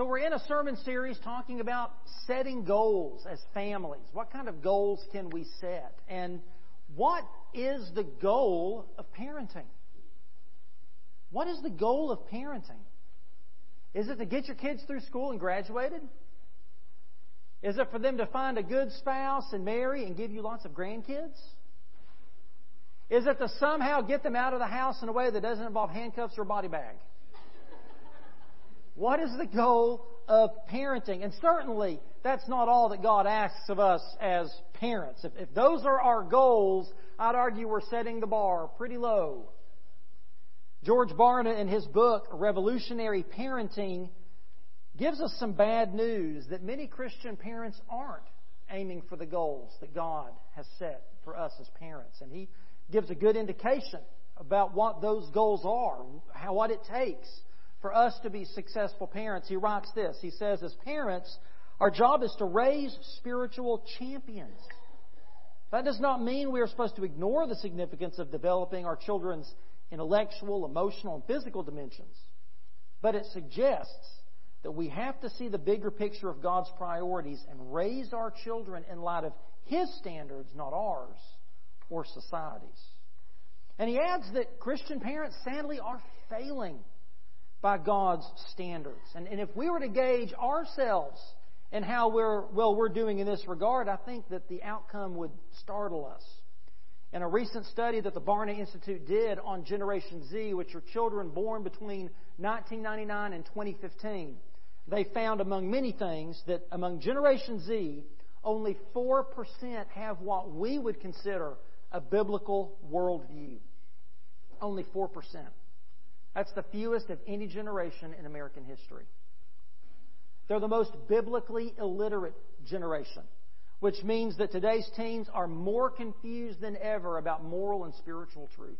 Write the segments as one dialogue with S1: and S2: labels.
S1: So, we're in a sermon series talking about setting goals as families. What kind of goals can we set? And what is the goal of parenting? What is the goal of parenting? Is it to get your kids through school and graduated? Is it for them to find a good spouse and marry and give you lots of grandkids? Is it to somehow get them out of the house in a way that doesn't involve handcuffs or a body bag? What is the goal of parenting? And certainly, that's not all that God asks of us as parents. If, if those are our goals, I'd argue we're setting the bar pretty low. George Barna, in his book, Revolutionary Parenting, gives us some bad news that many Christian parents aren't aiming for the goals that God has set for us as parents. And he gives a good indication about what those goals are, how, what it takes for us to be successful parents. He writes this He says, As parents, our job is to raise spiritual champions. That does not mean we are supposed to ignore the significance of developing our children's intellectual, emotional, and physical dimensions. But it suggests that we have to see the bigger picture of God's priorities and raise our children in light of His standards, not ours or society's. And he adds that Christian parents sadly are failing by God's standards. And, and if we were to gauge ourselves and how we're, well we're doing in this regard, I think that the outcome would startle us. In a recent study that the Barna Institute did on Generation Z, which are children born between 1999 and 2015, they found, among many things, that among Generation Z, only 4% have what we would consider a biblical worldview. Only 4%. That's the fewest of any generation in American history. They're the most biblically illiterate generation which means that today's teens are more confused than ever about moral and spiritual truth.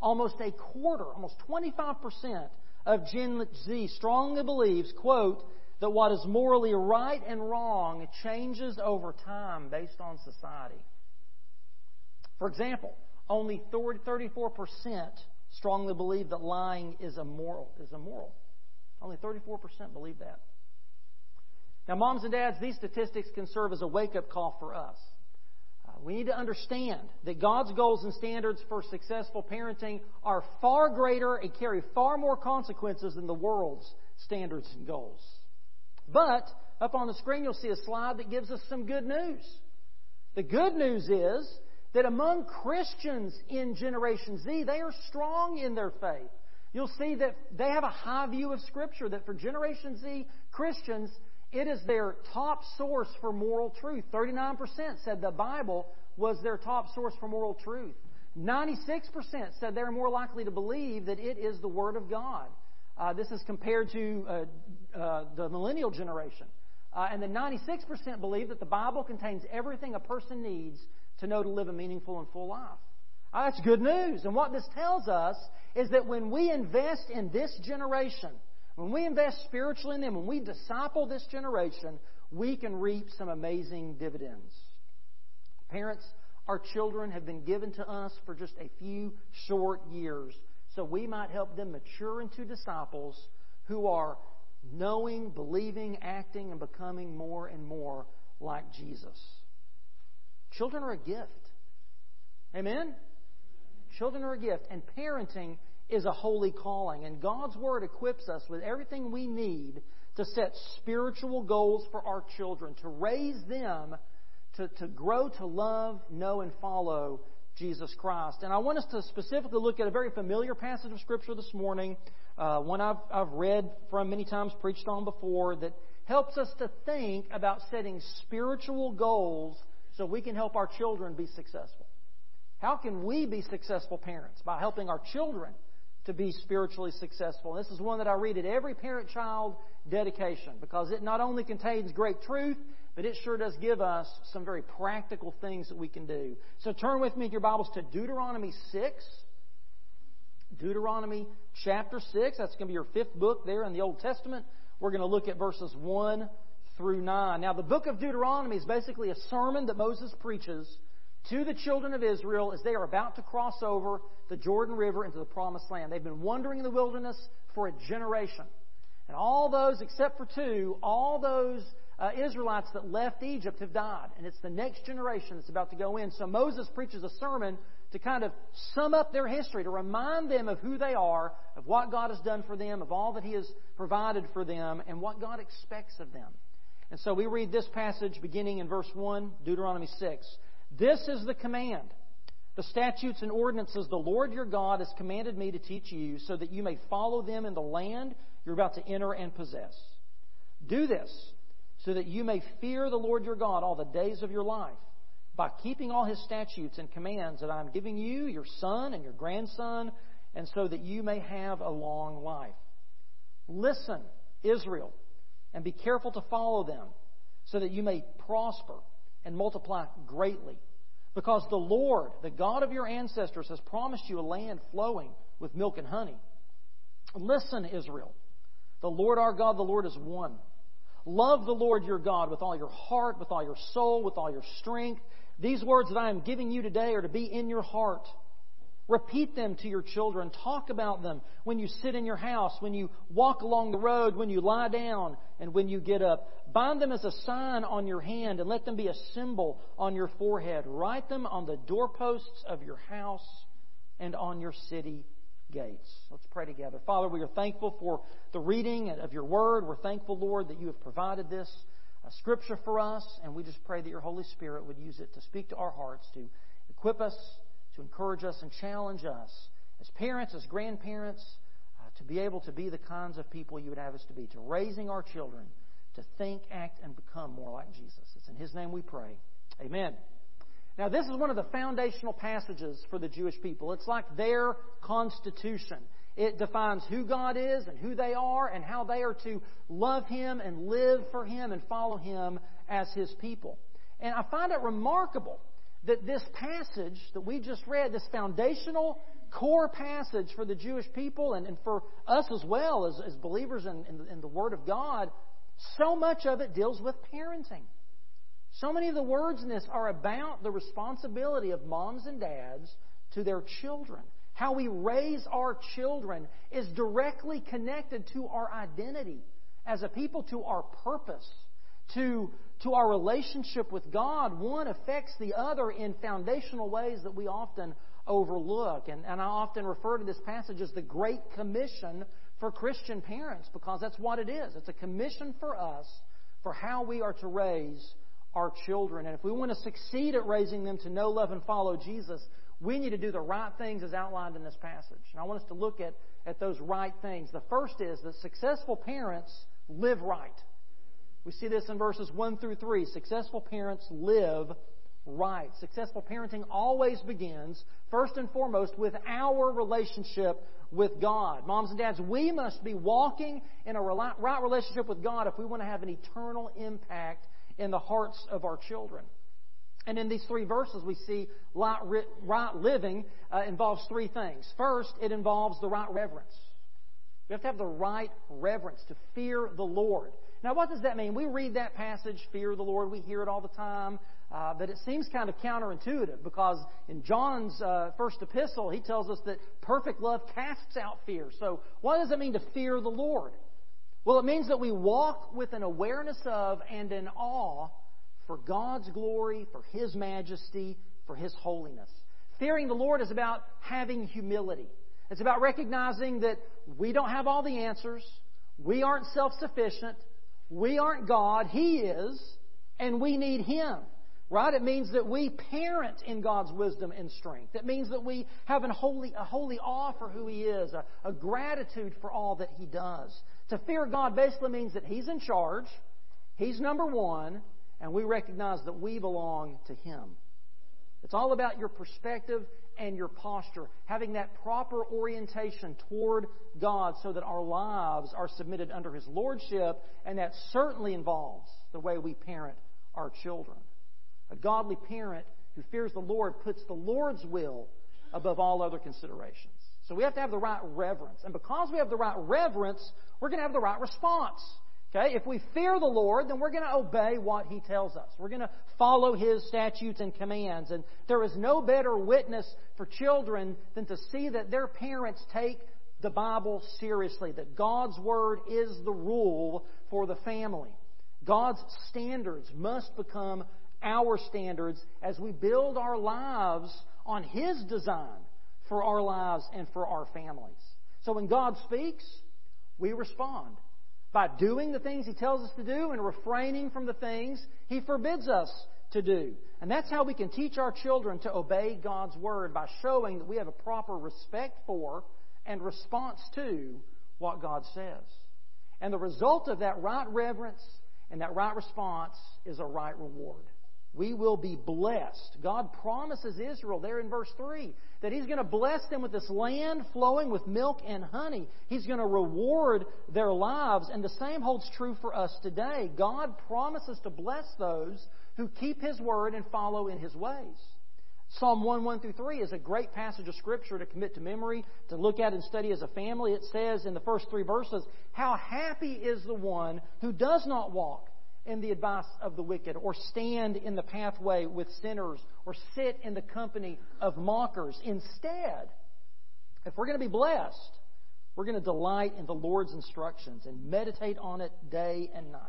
S1: Almost a quarter, almost 25% of Gen Z strongly believes, quote, that what is morally right and wrong changes over time based on society. For example, only 34% strongly believe that lying is immoral. Is immoral. Only 34% believe that. Now, moms and dads, these statistics can serve as a wake up call for us. Uh, we need to understand that God's goals and standards for successful parenting are far greater and carry far more consequences than the world's standards and goals. But up on the screen, you'll see a slide that gives us some good news. The good news is that among Christians in Generation Z, they are strong in their faith. You'll see that they have a high view of Scripture, that for Generation Z Christians, it is their top source for moral truth. 39% said the Bible was their top source for moral truth. 96% said they're more likely to believe that it is the Word of God. Uh, this is compared to uh, uh, the millennial generation. Uh, and the 96% believe that the Bible contains everything a person needs to know to live a meaningful and full life. Uh, that's good news. And what this tells us is that when we invest in this generation, when we invest spiritually in them, when we disciple this generation, we can reap some amazing dividends. Parents, our children have been given to us for just a few short years, so we might help them mature into disciples who are knowing, believing, acting, and becoming more and more like Jesus. Children are a gift. Amen? Children are a gift, and parenting is a holy calling. And God's Word equips us with everything we need to set spiritual goals for our children, to raise them to, to grow to love, know, and follow Jesus Christ. And I want us to specifically look at a very familiar passage of Scripture this morning, uh, one I've, I've read from many times, preached on before, that helps us to think about setting spiritual goals so we can help our children be successful. How can we be successful parents? By helping our children to be spiritually successful. And this is one that I read at every parent child dedication because it not only contains great truth, but it sure does give us some very practical things that we can do. So turn with me your Bibles to Deuteronomy 6. Deuteronomy chapter 6. That's going to be your fifth book there in the Old Testament. We're going to look at verses 1 through 9. Now, the book of Deuteronomy is basically a sermon that Moses preaches to the children of Israel as they are about to cross over the Jordan River into the Promised Land. They've been wandering in the wilderness for a generation. And all those, except for two, all those uh, Israelites that left Egypt have died. And it's the next generation that's about to go in. So Moses preaches a sermon to kind of sum up their history, to remind them of who they are, of what God has done for them, of all that He has provided for them, and what God expects of them. And so we read this passage beginning in verse 1, Deuteronomy 6. This is the command. The statutes and ordinances the Lord your God has commanded me to teach you, so that you may follow them in the land you're about to enter and possess. Do this, so that you may fear the Lord your God all the days of your life by keeping all his statutes and commands that I'm giving you, your son, and your grandson, and so that you may have a long life. Listen, Israel, and be careful to follow them, so that you may prosper and multiply greatly. Because the Lord, the God of your ancestors, has promised you a land flowing with milk and honey. Listen, Israel. The Lord our God, the Lord is one. Love the Lord your God with all your heart, with all your soul, with all your strength. These words that I am giving you today are to be in your heart. Repeat them to your children. Talk about them when you sit in your house, when you walk along the road, when you lie down, and when you get up. Bind them as a sign on your hand and let them be a symbol on your forehead. Write them on the doorposts of your house and on your city gates. Let's pray together. Father, we are thankful for the reading of your word. We're thankful, Lord, that you have provided this uh, scripture for us, and we just pray that your Holy Spirit would use it to speak to our hearts, to equip us, to encourage us, and challenge us as parents, as grandparents, uh, to be able to be the kinds of people you would have us to be, to raising our children to think, act, and become more like Jesus. It's in His name we pray. Amen. Now, this is one of the foundational passages for the Jewish people. It's like their constitution. It defines who God is and who they are and how they are to love Him and live for Him and follow Him as His people. And I find it remarkable that this passage that we just read, this foundational core passage for the Jewish people and, and for us as well as, as believers in, in, in the Word of God, so much of it deals with parenting. So many of the words in this are about the responsibility of moms and dads to their children. How we raise our children is directly connected to our identity as a people, to our purpose, to, to our relationship with God. One affects the other in foundational ways that we often overlook. And, and I often refer to this passage as the Great Commission for Christian parents because that's what it is. It's a commission for us for how we are to raise our children. And if we want to succeed at raising them to know, love, and follow Jesus, we need to do the right things as outlined in this passage. And I want us to look at, at those right things. The first is that successful parents live right. We see this in verses 1 through 3. Successful parents live right. Successful parenting always begins, first and foremost, with our relationship with God. Moms and dads, we must be walking in a right relationship with God if we want to have an eternal impact in the hearts of our children. And in these three verses, we see right living uh, involves three things. First, it involves the right reverence. We have to have the right reverence to fear the Lord. Now, what does that mean? We read that passage, fear the Lord, we hear it all the time. Uh, but it seems kind of counterintuitive because in John's uh, first epistle, he tells us that perfect love casts out fear. So, what does it mean to fear the Lord? Well, it means that we walk with an awareness of and an awe for God's glory, for His majesty, for His holiness. Fearing the Lord is about having humility. It's about recognizing that we don't have all the answers. We aren't self sufficient. We aren't God. He is. And we need Him. Right? It means that we parent in God's wisdom and strength. It means that we have an holy, a holy awe for who He is, a, a gratitude for all that He does. To fear God basically means that He's in charge, He's number one, and we recognize that we belong to Him. It's all about your perspective and your posture, having that proper orientation toward God so that our lives are submitted under His Lordship, and that certainly involves the way we parent our children. A godly parent who fears the Lord puts the Lord's will above all other considerations. So we have to have the right reverence. And because we have the right reverence, we're going to have the right response. Okay? If we fear the Lord, then we're going to obey what He tells us. We're going to follow His statutes and commands. And there is no better witness for children than to see that their parents take the Bible seriously, that God's Word is the rule for the family. God's standards must become our standards as we build our lives on His design for our lives and for our families. So when God speaks, we respond by doing the things He tells us to do and refraining from the things He forbids us to do. And that's how we can teach our children to obey God's Word by showing that we have a proper respect for and response to what God says. And the result of that right reverence and that right response is a right reward. We will be blessed. God promises Israel there in verse 3 that He's going to bless them with this land flowing with milk and honey. He's going to reward their lives. And the same holds true for us today. God promises to bless those who keep His word and follow in His ways. Psalm 1, 1 through 3 is a great passage of Scripture to commit to memory, to look at and study as a family. It says in the first three verses, How happy is the one who does not walk in the advice of the wicked, or stand in the pathway with sinners, or sit in the company of mockers. Instead, if we're going to be blessed, we're going to delight in the Lord's instructions and meditate on it day and night.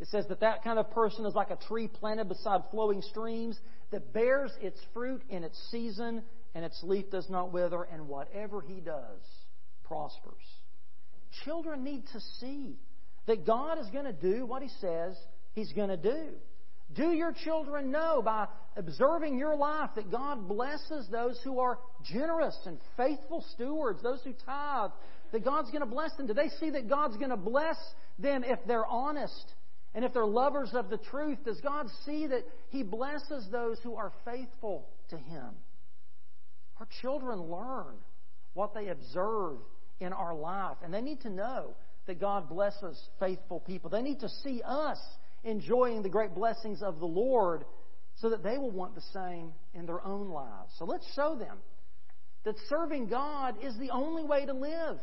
S1: It says that that kind of person is like a tree planted beside flowing streams that bears its fruit in its season, and its leaf does not wither, and whatever he does prospers. Children need to see that God is going to do what he says he's going to do. Do your children know by observing your life that God blesses those who are generous and faithful stewards, those who tithe, that God's going to bless them? Do they see that God's going to bless them if they're honest and if they're lovers of the truth, does God see that He blesses those who are faithful to Him? Our children learn what they observe in our life, and they need to know that God blesses faithful people. They need to see us enjoying the great blessings of the Lord so that they will want the same in their own lives. So let's show them that serving God is the only way to live.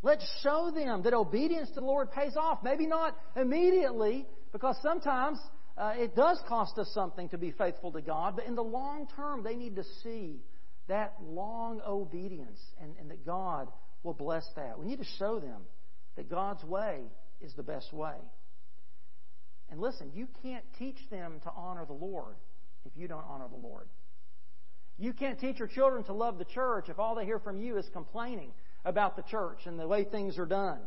S1: Let's show them that obedience to the Lord pays off. Maybe not immediately, because sometimes uh, it does cost us something to be faithful to God, but in the long term, they need to see that long obedience and, and that God will bless that. We need to show them that God's way is the best way. And listen, you can't teach them to honor the Lord if you don't honor the Lord. You can't teach your children to love the church if all they hear from you is complaining about the church and the way things are done.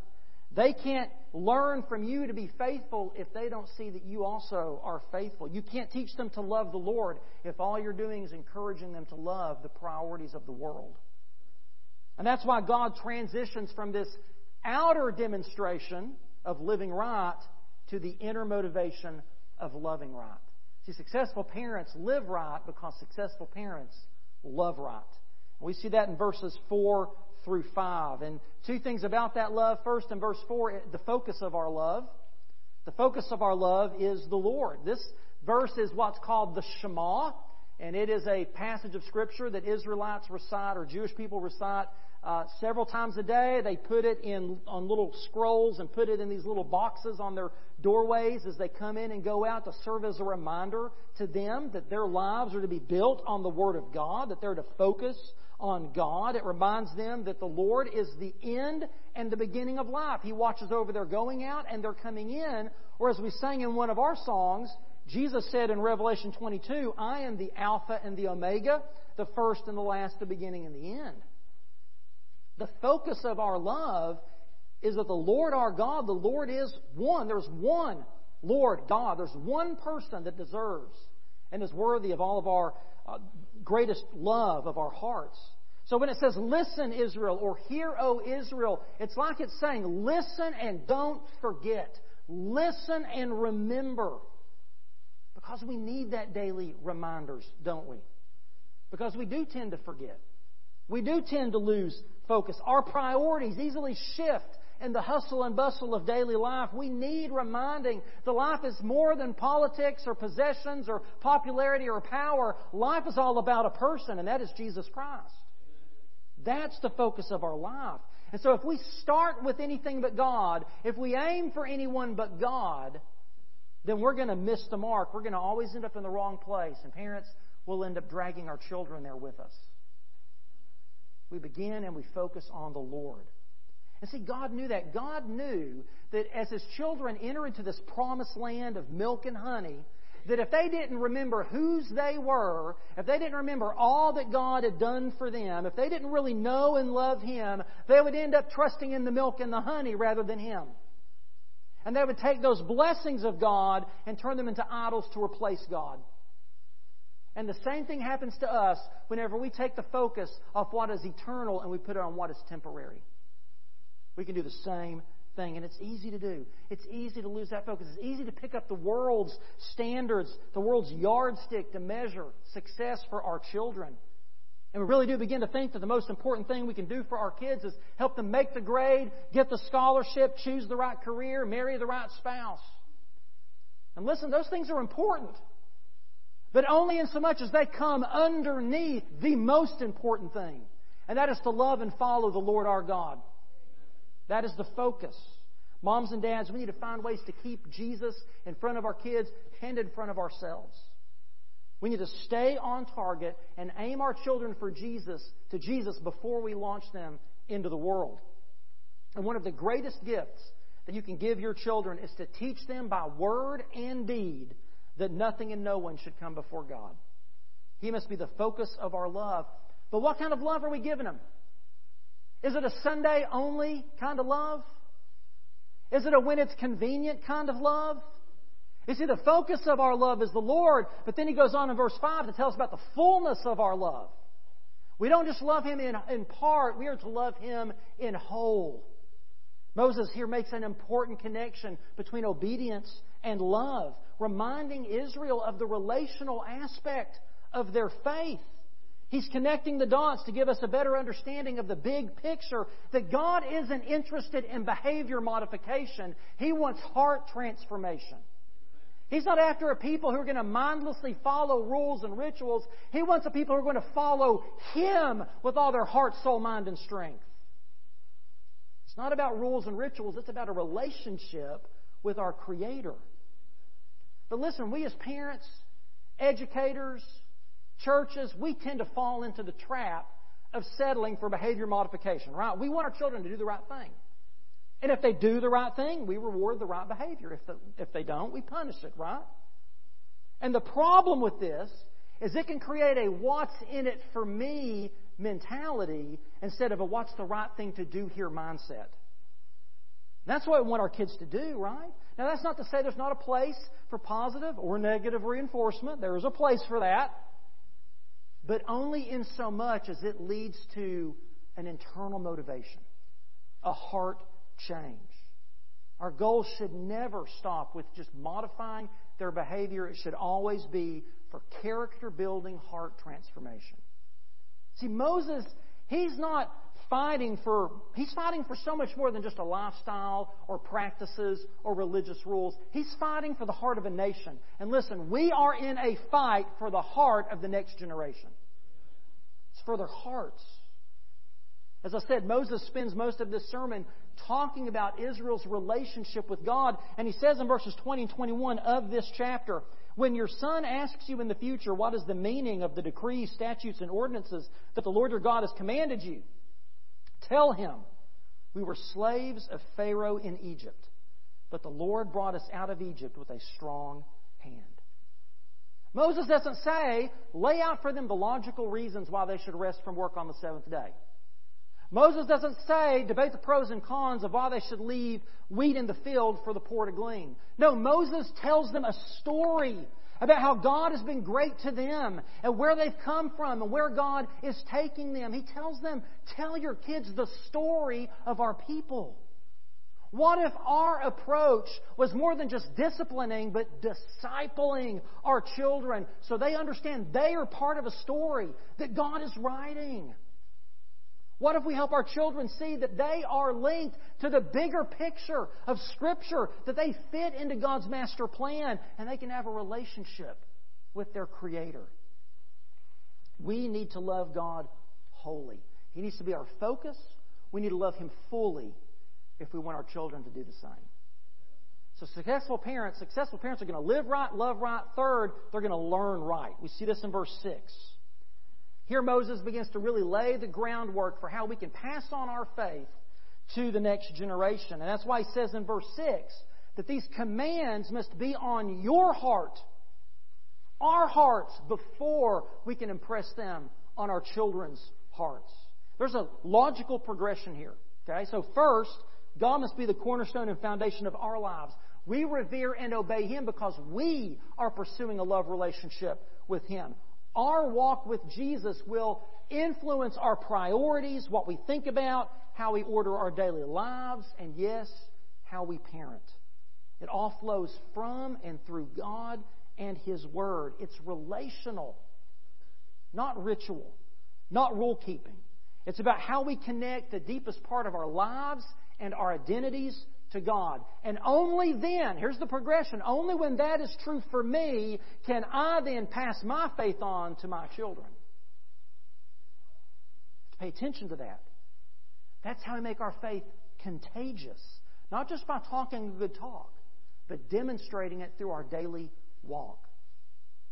S1: They can't learn from you to be faithful if they don't see that you also are faithful. You can't teach them to love the Lord if all you're doing is encouraging them to love the priorities of the world. And that's why God transitions from this outer demonstration of living right to the inner motivation of loving right. See, successful parents live right because successful parents love right. We see that in verses 4 through 5. And two things about that love. First, in verse 4, the focus of our love. The focus of our love is the Lord. This verse is what's called the Shema, and it is a passage of Scripture that Israelites recite or Jewish people recite uh, several times a day. They put it in on little scrolls and put it in these little boxes on their doorways as they come in and go out to serve as a reminder to them that their lives are to be built on the Word of God, that they're to focus on God. It reminds them that the Lord is the end and the beginning of life. He watches over their going out and their coming in. Or as we sang in one of our songs, Jesus said in Revelation 22, I am the Alpha and the Omega, the first and the last, the beginning and the end. The focus of our love is that the Lord our God, the Lord is one. There's one Lord God. There's one person that deserves and is worthy of all of our uh, greatest love of our hearts. So when it says, listen, Israel, or hear, O Israel, it's like it's saying, listen and don't forget. Listen and remember. Because we need that daily reminders, don't we? Because we do tend to forget. We do tend to lose focus. Our priorities easily shift in the hustle and bustle of daily life. We need reminding that life is more than politics or possessions or popularity or power. Life is all about a person, and that is Jesus Christ. That's the focus of our life. And so if we start with anything but God, if we aim for anyone but God, then we're going to miss the mark. We're going to always end up in the wrong place. And parents will end up dragging our children there with us. We begin and we focus on the Lord. And see, God knew that. God knew that as His children enter into this promised land of milk and honey, that if they didn't remember whose they were, if they didn't remember all that God had done for them, if they didn't really know and love Him, they would end up trusting in the milk and the honey rather than Him. And they would take those blessings of God and turn them into idols to replace God. And the same thing happens to us whenever we take the focus off what is eternal and we put it on what is temporary. We can do the same thing, and it's easy to do. It's easy to lose that focus. It's easy to pick up the world's standards, the world's yardstick to measure success for our children. And we really do begin to think that the most important thing we can do for our kids is help them make the grade, get the scholarship, choose the right career, marry the right spouse. And listen, those things are important. But only in so much as they come underneath the most important thing. And that is to love and follow the Lord our God. That is the focus. Moms and dads, we need to find ways to keep Jesus in front of our kids and in front of ourselves. We need to stay on target and aim our children for Jesus to Jesus before we launch them into the world. And one of the greatest gifts that you can give your children is to teach them by word and deed that nothing and no one should come before God. He must be the focus of our love. But what kind of love are we giving them? Is it a Sunday only kind of love? Is it a when it's convenient kind of love? You see, the focus of our love is the Lord, but then he goes on in verse 5 to tell us about the fullness of our love. We don't just love him in, in part, we are to love him in whole. Moses here makes an important connection between obedience and love, reminding Israel of the relational aspect of their faith. He's connecting the dots to give us a better understanding of the big picture that God isn't interested in behavior modification. He wants heart transformation. He's not after a people who are going to mindlessly follow rules and rituals. He wants a people who are going to follow Him with all their heart, soul, mind, and strength. It's not about rules and rituals, it's about a relationship with our Creator. But listen, we as parents, educators, churches, we tend to fall into the trap of settling for behavior modification, right? We want our children to do the right thing. And if they do the right thing, we reward the right behavior. If, the, if they don't, we punish it, right? And the problem with this is it can create a what's in it for me mentality instead of a what's the right thing to do here mindset. That's what we want our kids to do, right? Now, that's not to say there's not a place for positive or negative reinforcement. There is a place for that. But only in so much as it leads to an internal motivation, a heart change. Our goal should never stop with just modifying their behavior. It should always be for character building heart transformation. See, Moses, he's not fighting for he's fighting for so much more than just a lifestyle or practices or religious rules. He's fighting for the heart of a nation. And listen, we are in a fight for the heart of the next generation. It's for their hearts. As I said, Moses spends most of this sermon talking about Israel's relationship with God. And he says in verses 20 and 21 of this chapter, When your son asks you in the future what is the meaning of the decrees, statutes, and ordinances that the Lord your God has commanded you, tell him, We were slaves of Pharaoh in Egypt, but the Lord brought us out of Egypt with a strong hand. Moses doesn't say, lay out for them the logical reasons why they should rest from work on the seventh day. Moses doesn't say, debate the pros and cons of why they should leave wheat in the field for the poor to glean. No, Moses tells them a story about how God has been great to them and where they've come from and where God is taking them. He tells them, tell your kids the story of our people. What if our approach was more than just disciplining, but discipling our children so they understand they are part of a story that God is writing? What if we help our children see that they are linked to the bigger picture of Scripture, that they fit into God's master plan, and they can have a relationship with their Creator? We need to love God wholly. He needs to be our focus. We need to love Him fully if we want our children to do the same. So successful parents, successful parents are going to live right, love right. Third, they're going to learn right. We see this in verse 6. Here, Moses begins to really lay the groundwork for how we can pass on our faith to the next generation. And that's why he says in verse 6 that these commands must be on your heart, our hearts, before we can impress them on our children's hearts. There's a logical progression here. Okay, so first, God must be the cornerstone and foundation of our lives. We revere and obey Him because we are pursuing a love relationship with Him. Our walk with Jesus will influence our priorities, what we think about, how we order our daily lives, and yes, how we parent. It all flows from and through God and His Word. It's relational, not ritual, not rule keeping. It's about how we connect the deepest part of our lives and our identities to God. And only then, here's the progression, only when that is true for me can I then pass my faith on to my children. Pay attention to that. That's how we make our faith contagious. Not just by talking a good talk, but demonstrating it through our daily walk.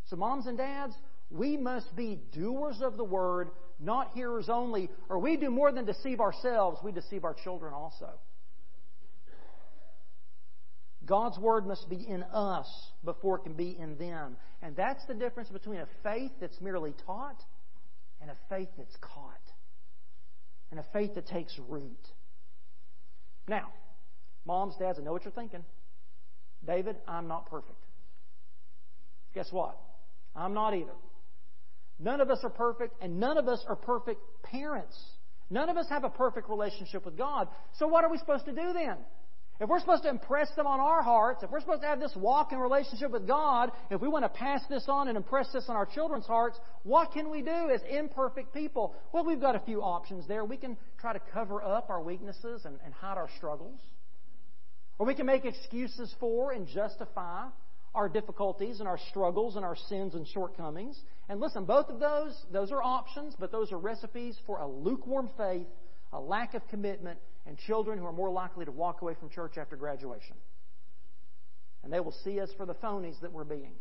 S1: So, moms and dads, we must be doers of the word, not hearers only, or we do more than deceive ourselves, we deceive our children also. God's word must be in us before it can be in them. And that's the difference between a faith that's merely taught and a faith that's caught. And a faith that takes root. Now, moms, dads, I know what you're thinking. David, I'm not perfect. Guess what? I'm not either. None of us are perfect, and none of us are perfect parents. None of us have a perfect relationship with God. So, what are we supposed to do then? If we're supposed to impress them on our hearts, if we're supposed to have this walk in relationship with God, if we want to pass this on and impress this on our children's hearts, what can we do as imperfect people? Well, we've got a few options there. We can try to cover up our weaknesses and, and hide our struggles. Or we can make excuses for and justify our difficulties and our struggles and our sins and shortcomings. And listen, both of those, those are options, but those are recipes for a lukewarm faith, a lack of commitment, and children who are more likely to walk away from church after graduation. And they will see us for the phonies that we're being.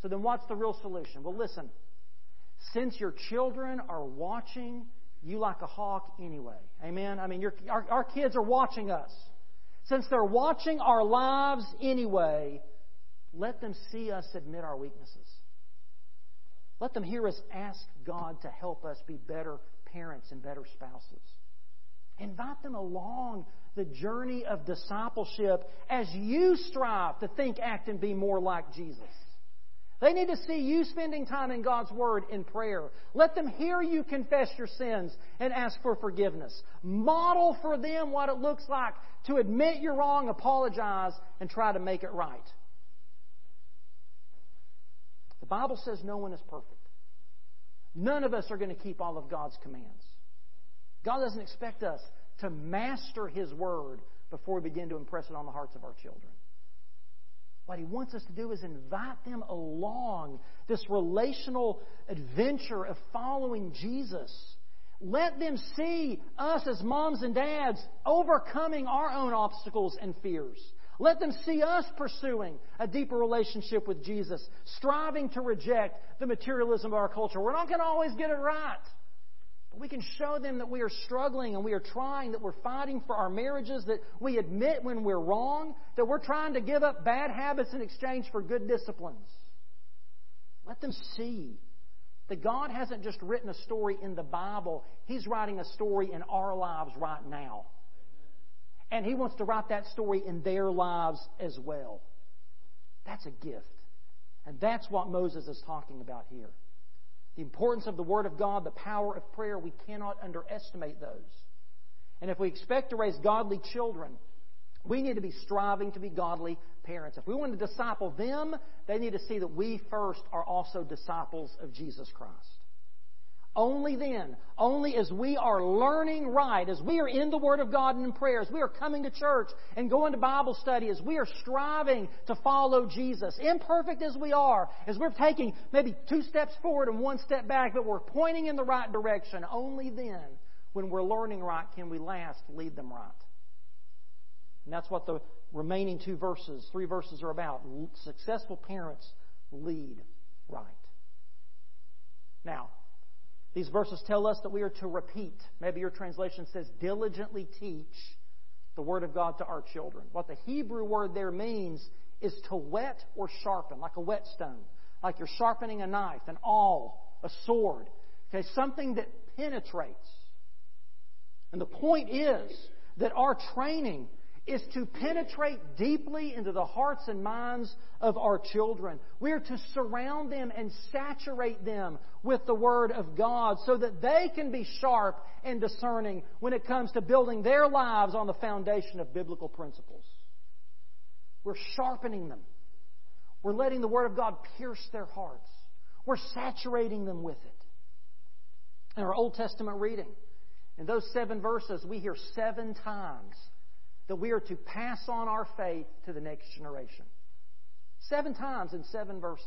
S1: So then, what's the real solution? Well, listen. Since your children are watching you like a hawk anyway, amen? I mean, our, our kids are watching us. Since they're watching our lives anyway, let them see us admit our weaknesses. Let them hear us ask God to help us be better parents and better spouses. Invite them along the journey of discipleship as you strive to think, act, and be more like Jesus. They need to see you spending time in God's Word in prayer. Let them hear you confess your sins and ask for forgiveness. Model for them what it looks like to admit you're wrong, apologize, and try to make it right. The Bible says no one is perfect. None of us are going to keep all of God's commands. God doesn't expect us to master His Word before we begin to impress it on the hearts of our children. What He wants us to do is invite them along this relational adventure of following Jesus. Let them see us as moms and dads overcoming our own obstacles and fears. Let them see us pursuing a deeper relationship with Jesus, striving to reject the materialism of our culture. We're not going to always get it right. But we can show them that we are struggling and we are trying, that we're fighting for our marriages, that we admit when we're wrong, that we're trying to give up bad habits in exchange for good disciplines. Let them see that God hasn't just written a story in the Bible, He's writing a story in our lives right now. And He wants to write that story in their lives as well. That's a gift. And that's what Moses is talking about here. The importance of the Word of God, the power of prayer, we cannot underestimate those. And if we expect to raise godly children, we need to be striving to be godly parents. If we want to disciple them, they need to see that we first are also disciples of Jesus Christ. Only then, only as we are learning right, as we are in the Word of God and in prayer, as we are coming to church and going to Bible study, as we are striving to follow Jesus, imperfect as we are, as we're taking maybe two steps forward and one step back, but we're pointing in the right direction, only then, when we're learning right, can we last lead them right. And that's what the remaining two verses, three verses are about. Successful parents lead right. Now, These verses tell us that we are to repeat. Maybe your translation says diligently teach the Word of God to our children. What the Hebrew word there means is to whet or sharpen, like a whetstone, like you're sharpening a knife, an awl, a sword. Okay, something that penetrates. And the point is that our training is to penetrate deeply into the hearts and minds of our children. We are to surround them and saturate them with the Word of God so that they can be sharp and discerning when it comes to building their lives on the foundation of biblical principles. We're sharpening them. We're letting the Word of God pierce their hearts. We're saturating them with it. In our Old Testament reading, in those seven verses, we hear seven times that we are to pass on our faith to the next generation. Seven times in seven verses.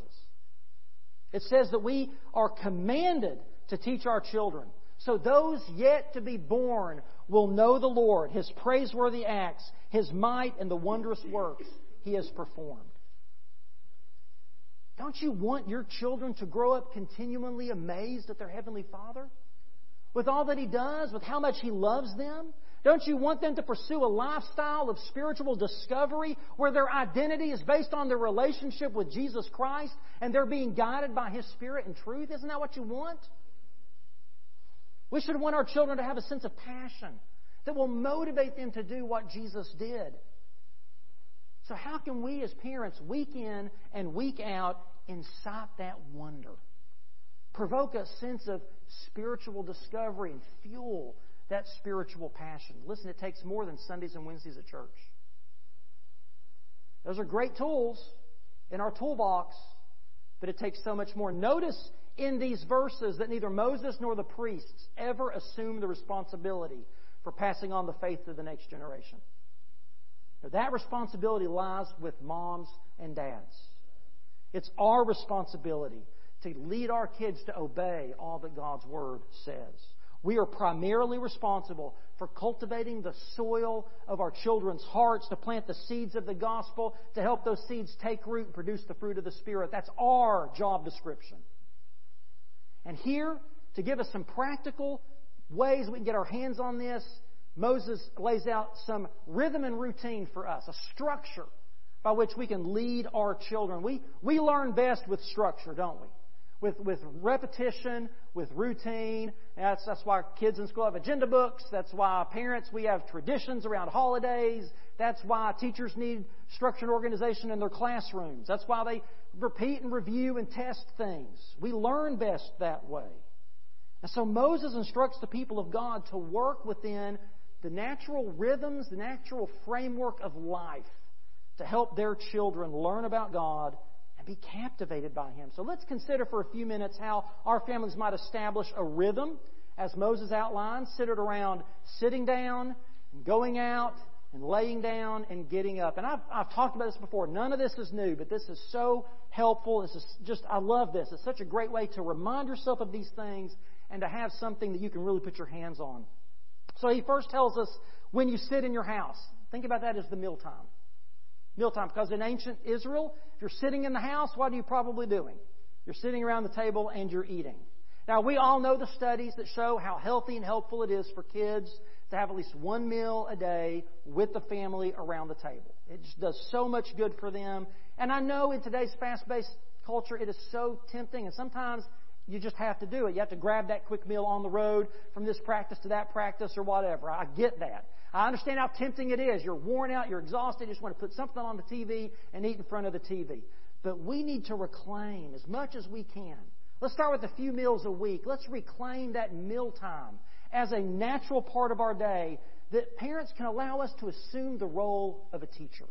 S1: It says that we are commanded to teach our children. So those yet to be born will know the Lord, His praiseworthy acts, His might, and the wondrous works He has performed. Don't you want your children to grow up continually amazed at their Heavenly Father? With all that He does, with how much He loves them, don't you want them to pursue a lifestyle of spiritual discovery where their identity is based on their relationship with Jesus Christ and they're being guided by His Spirit and truth? Isn't that what you want? We should want our children to have a sense of passion that will motivate them to do what Jesus did. So, how can we as parents, week in and week out, incite that wonder? Provoke a sense of spiritual discovery and fuel that spiritual passion. Listen, it takes more than Sundays and Wednesdays at church. Those are great tools in our toolbox, but it takes so much more. Notice in these verses that neither Moses nor the priests ever assume the responsibility for passing on the faith to the next generation. Now, that responsibility lies with moms and dads. It's our responsibility to lead our kids to obey all that God's Word says. We are primarily responsible for cultivating the soil of our children's hearts, to plant the seeds of the gospel, to help those seeds take root and produce the fruit of the Spirit. That's our job description. And here, to give us some practical ways we can get our hands on this, Moses lays out some rhythm and routine for us, a structure by which we can lead our children. We, we learn best with structure, don't we? With, with repetition, with routine. That's, that's why kids in school have agenda books. That's why parents, we have traditions around holidays. That's why teachers need structure and organization in their classrooms. That's why they repeat and review and test things. We learn best that way. And so Moses instructs the people of God to work within the natural rhythms, the natural framework of life to help their children learn about God be captivated by him. So let's consider for a few minutes how our families might establish a rhythm, as Moses outlined, centered around sitting down and going out and laying down and getting up. And I've, I've talked about this before. None of this is new, but this is so helpful. This is just, I love this. It's such a great way to remind yourself of these things and to have something that you can really put your hands on. So he first tells us when you sit in your house. Think about that as the mealtime mealtime. Because in ancient Israel, if you're sitting in the house, what are you probably doing? You're sitting around the table and you're eating. Now, we all know the studies that show how healthy and helpful it is for kids to have at least one meal a day with the family around the table. It just does so much good for them. And I know in today's fast paced culture, it is so tempting, and sometimes you just have to do it. You have to grab that quick meal on the road from this practice to that practice or whatever. I get that. I understand how tempting it is. You're worn out, you're exhausted, you just want to put something on the TV and eat in front of the TV. But we need to reclaim as much as we can. Let's start with a few meals a week. Let's reclaim that mealtime as a natural part of our day that parents can allow us to assume the role of a teacher.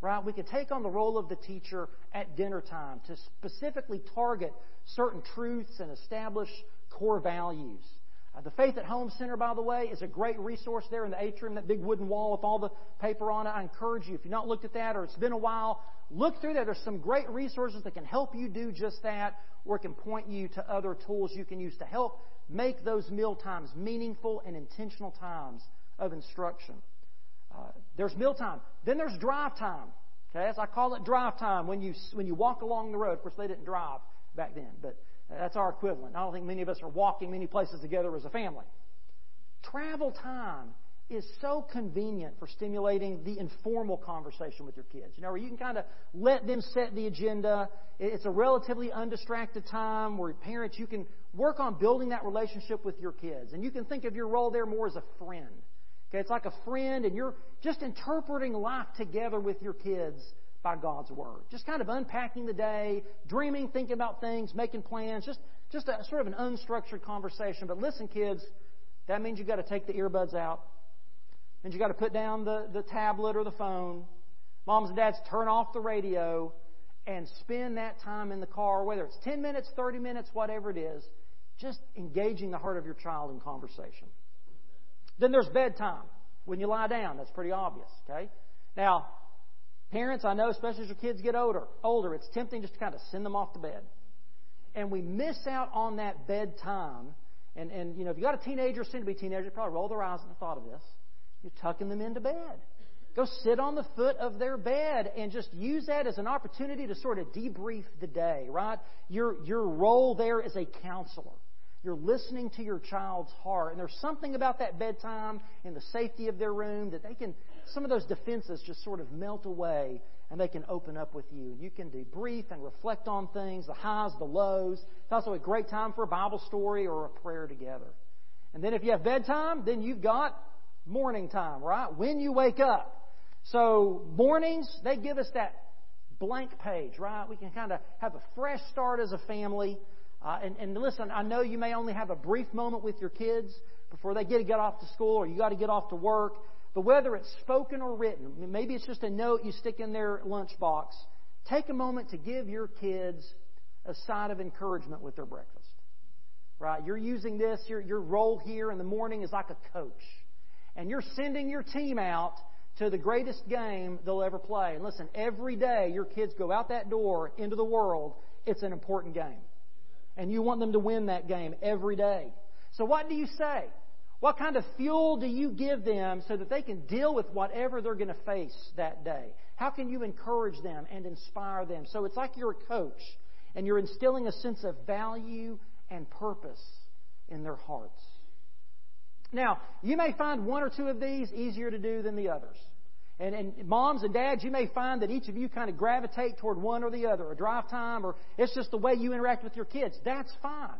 S1: Right? We can take on the role of the teacher at dinner time to specifically target certain truths and establish core values. Uh, the Faith at Home Center, by the way, is a great resource there in the atrium, that big wooden wall with all the paper on it. I encourage you, if you've not looked at that or it's been a while, look through there. There's some great resources that can help you do just that or can point you to other tools you can use to help make those meal times meaningful and intentional times of instruction. Uh, there's meal time. Then there's drive time. Okay, as I call it drive time when you when you walk along the road. Of course, they didn't drive back then, but That's our equivalent. I don't think many of us are walking many places together as a family. Travel time is so convenient for stimulating the informal conversation with your kids. You know, where you can kind of let them set the agenda. It's a relatively undistracted time where parents, you can work on building that relationship with your kids. And you can think of your role there more as a friend. Okay, it's like a friend, and you're just interpreting life together with your kids by God's Word. Just kind of unpacking the day, dreaming, thinking about things, making plans, just, just a sort of an unstructured conversation. But listen, kids, that means you've got to take the earbuds out and you've got to put down the, the tablet or the phone. Moms and dads, turn off the radio and spend that time in the car, whether it's 10 minutes, 30 minutes, whatever it is, just engaging the heart of your child in conversation. Then there's bedtime when you lie down. That's pretty obvious, okay? Now, parents, I know, especially as your kids get older, older, it's tempting just to kind of send them off to bed. And we miss out on that bedtime. And, and you know, if you got a teenager, soon to be teenager, you probably roll their eyes at the thought of this. You're tucking them into bed. Go sit on the foot of their bed and just use that as an opportunity to sort of debrief the day, right? Your, your role there is a counselor. You're listening to your child's heart. And there's something about that bedtime and the safety of their room that they can, some of those defenses just sort of melt away and they can open up with you. You can debrief and reflect on things, the highs, the lows. It's also a great time for a Bible story or a prayer together. And then if you have bedtime, then you've got morning time, right? When you wake up. So mornings, they give us that blank page, right? We can kind of have a fresh start as a family. Uh, and, and listen, I know you may only have a brief moment with your kids before they get to get off to school or you got to get off to work. But whether it's spoken or written, maybe it's just a note you stick in their lunchbox. Take a moment to give your kids a sign of encouragement with their breakfast. Right? You're using this, your, your role here in the morning is like a coach and you're sending your team out to the greatest game they'll ever play. And listen, every day your kids go out that door into the world, it's an important game. And you want them to win that game every day. So what do you say? What kind of fuel do you give them so that they can deal with whatever they're going to face that day? How can you encourage them and inspire them? So it's like you're a coach and you're instilling a sense of value and purpose in their hearts. Now, you may find one or two of these easier to do than the others. And, and moms and dads, you may find that each of you kind of gravitate toward one or the other, a drive time, or it's just the way you interact with your kids. That's fine.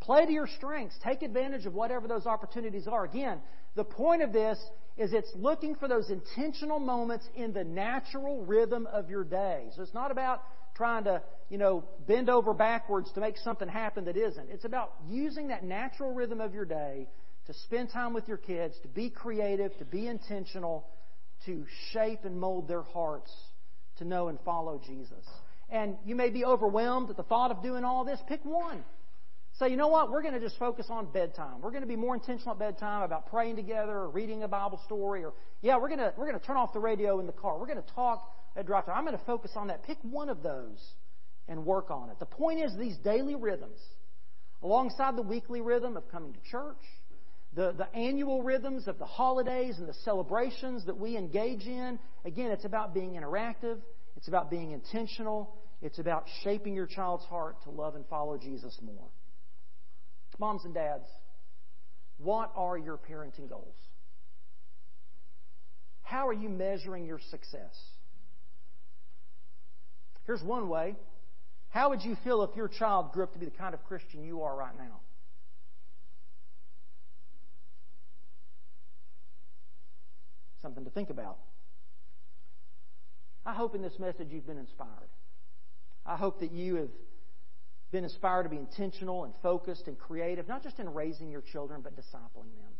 S1: Play to your strengths. Take advantage of whatever those opportunities are. Again, the point of this is it's looking for those intentional moments in the natural rhythm of your day. So it's not about trying to, you know, bend over backwards to make something happen that isn't. It's about using that natural rhythm of your day to spend time with your kids, to be creative, to be intentional, to shape and mold their hearts to know and follow Jesus. And you may be overwhelmed at the thought of doing all this. Pick one. Say, you know what? We're going to just focus on bedtime. We're going to be more intentional at bedtime about praying together or reading a Bible story or, yeah, we're going to, we're going to turn off the radio in the car. We're going to talk at drive time. I'm going to focus on that. Pick one of those and work on it. The point is these daily rhythms, alongside the weekly rhythm of coming to church, the, the annual rhythms of the holidays and the celebrations that we engage in. Again, it's about being interactive, it's about being intentional, it's about shaping your child's heart to love and follow Jesus more. Moms and dads, what are your parenting goals? How are you measuring your success? Here's one way. How would you feel if your child grew up to be the kind of Christian you are right now? something to think about. I hope in this message you've been inspired. I hope that you have been inspired to be intentional and focused and creative, not just in raising your children, but discipling them.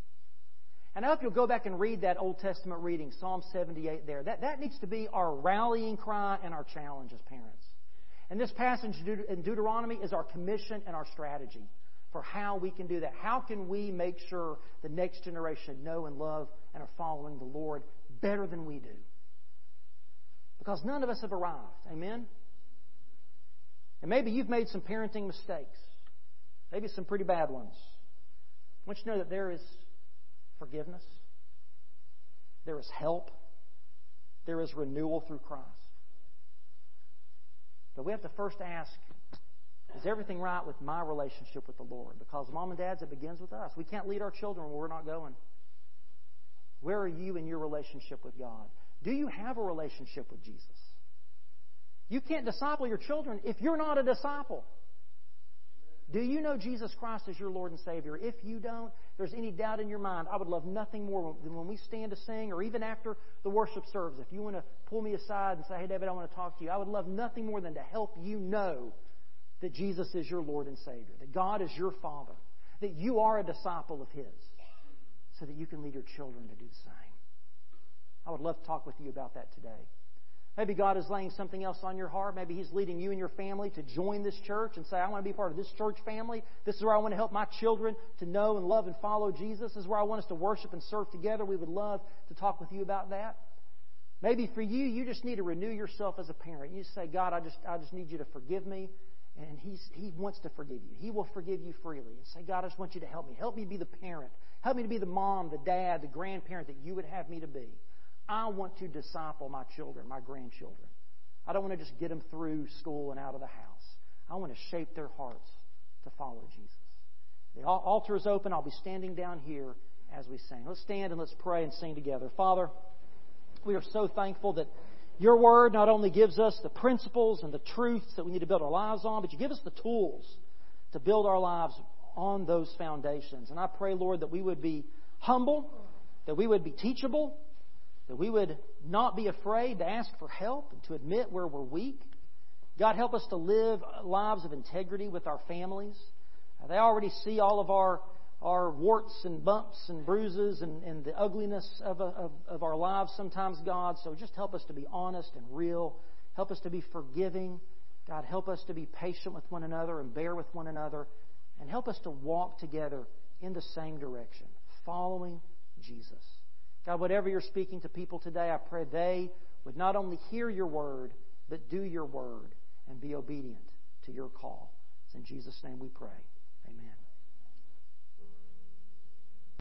S1: And I hope you'll go back and read that Old Testament reading, Psalm 78 there. That, that needs to be our rallying cry and our challenge as parents. And this passage in Deuteronomy is our commission and our strategy for how we can do that. How can we make sure the next generation know and love and are following the Lord better than we do? Because none of us have arrived. Amen? And maybe you've made some parenting mistakes, maybe some pretty bad ones. I want you to know that there is forgiveness, there is help, there is renewal through Christ. But we have to first ask Is everything right with my relationship with the Lord? Because, mom and dads, it begins with us. We can't lead our children where we're not going. Where are you in your relationship with God? Do you have a relationship with Jesus? You can't disciple your children if you're not a disciple. Do you know Jesus Christ as your Lord and Savior? If you don't, there's any doubt in your mind, I would love nothing more than when we stand to sing or even after the worship service. If you want to pull me aside and say, Hey, David, I want to talk to you, I would love nothing more than to help you know that Jesus is your Lord and Savior, that God is your Father, that you are a disciple of His, so that you can lead your children to do the same. I would love to talk with you about that today. Maybe God is laying something else on your heart. Maybe He's leading you and your family to join this church and say, I want to be part of this church family. This is where I want to help my children to know and love and follow Jesus. This is where I want us to worship and serve together. We would love to talk with you about that. Maybe for you, you just need to renew yourself as a parent. You say, God, I just, I just need you to forgive me. And he's, He wants to forgive you. He will forgive you freely. And say, God, I just want you to help me. Help me be the parent. Help me to be the mom, the dad, the grandparent that you would have me to be. I want to disciple my children, my grandchildren. I don't want to just get them through school and out of the house. I want to shape their hearts to follow Jesus. The altar is open. I'll be standing down here as we sing. Let's stand and let's pray and sing together. Father, we are so thankful that your word not only gives us the principles and the truths that we need to build our lives on, but you give us the tools to build our lives on those foundations. And I pray, Lord, that we would be humble, that we would be teachable, that we would not be afraid to ask for help and to admit where we're weak. God, help us to live lives of integrity with our families. Uh, they already see all of our, our warts and bumps and bruises and, and the ugliness of, uh, of, of our lives sometimes, God. So just help us to be honest and real. Help us to be forgiving. God, help us to be patient with one another and bear with one another. And help us to walk together in the same direction, following Jesus. God, whatever you're speaking to people today, I pray they would not only hear your word, but do your word and be obedient to your call. It's in Jesus' name we pray.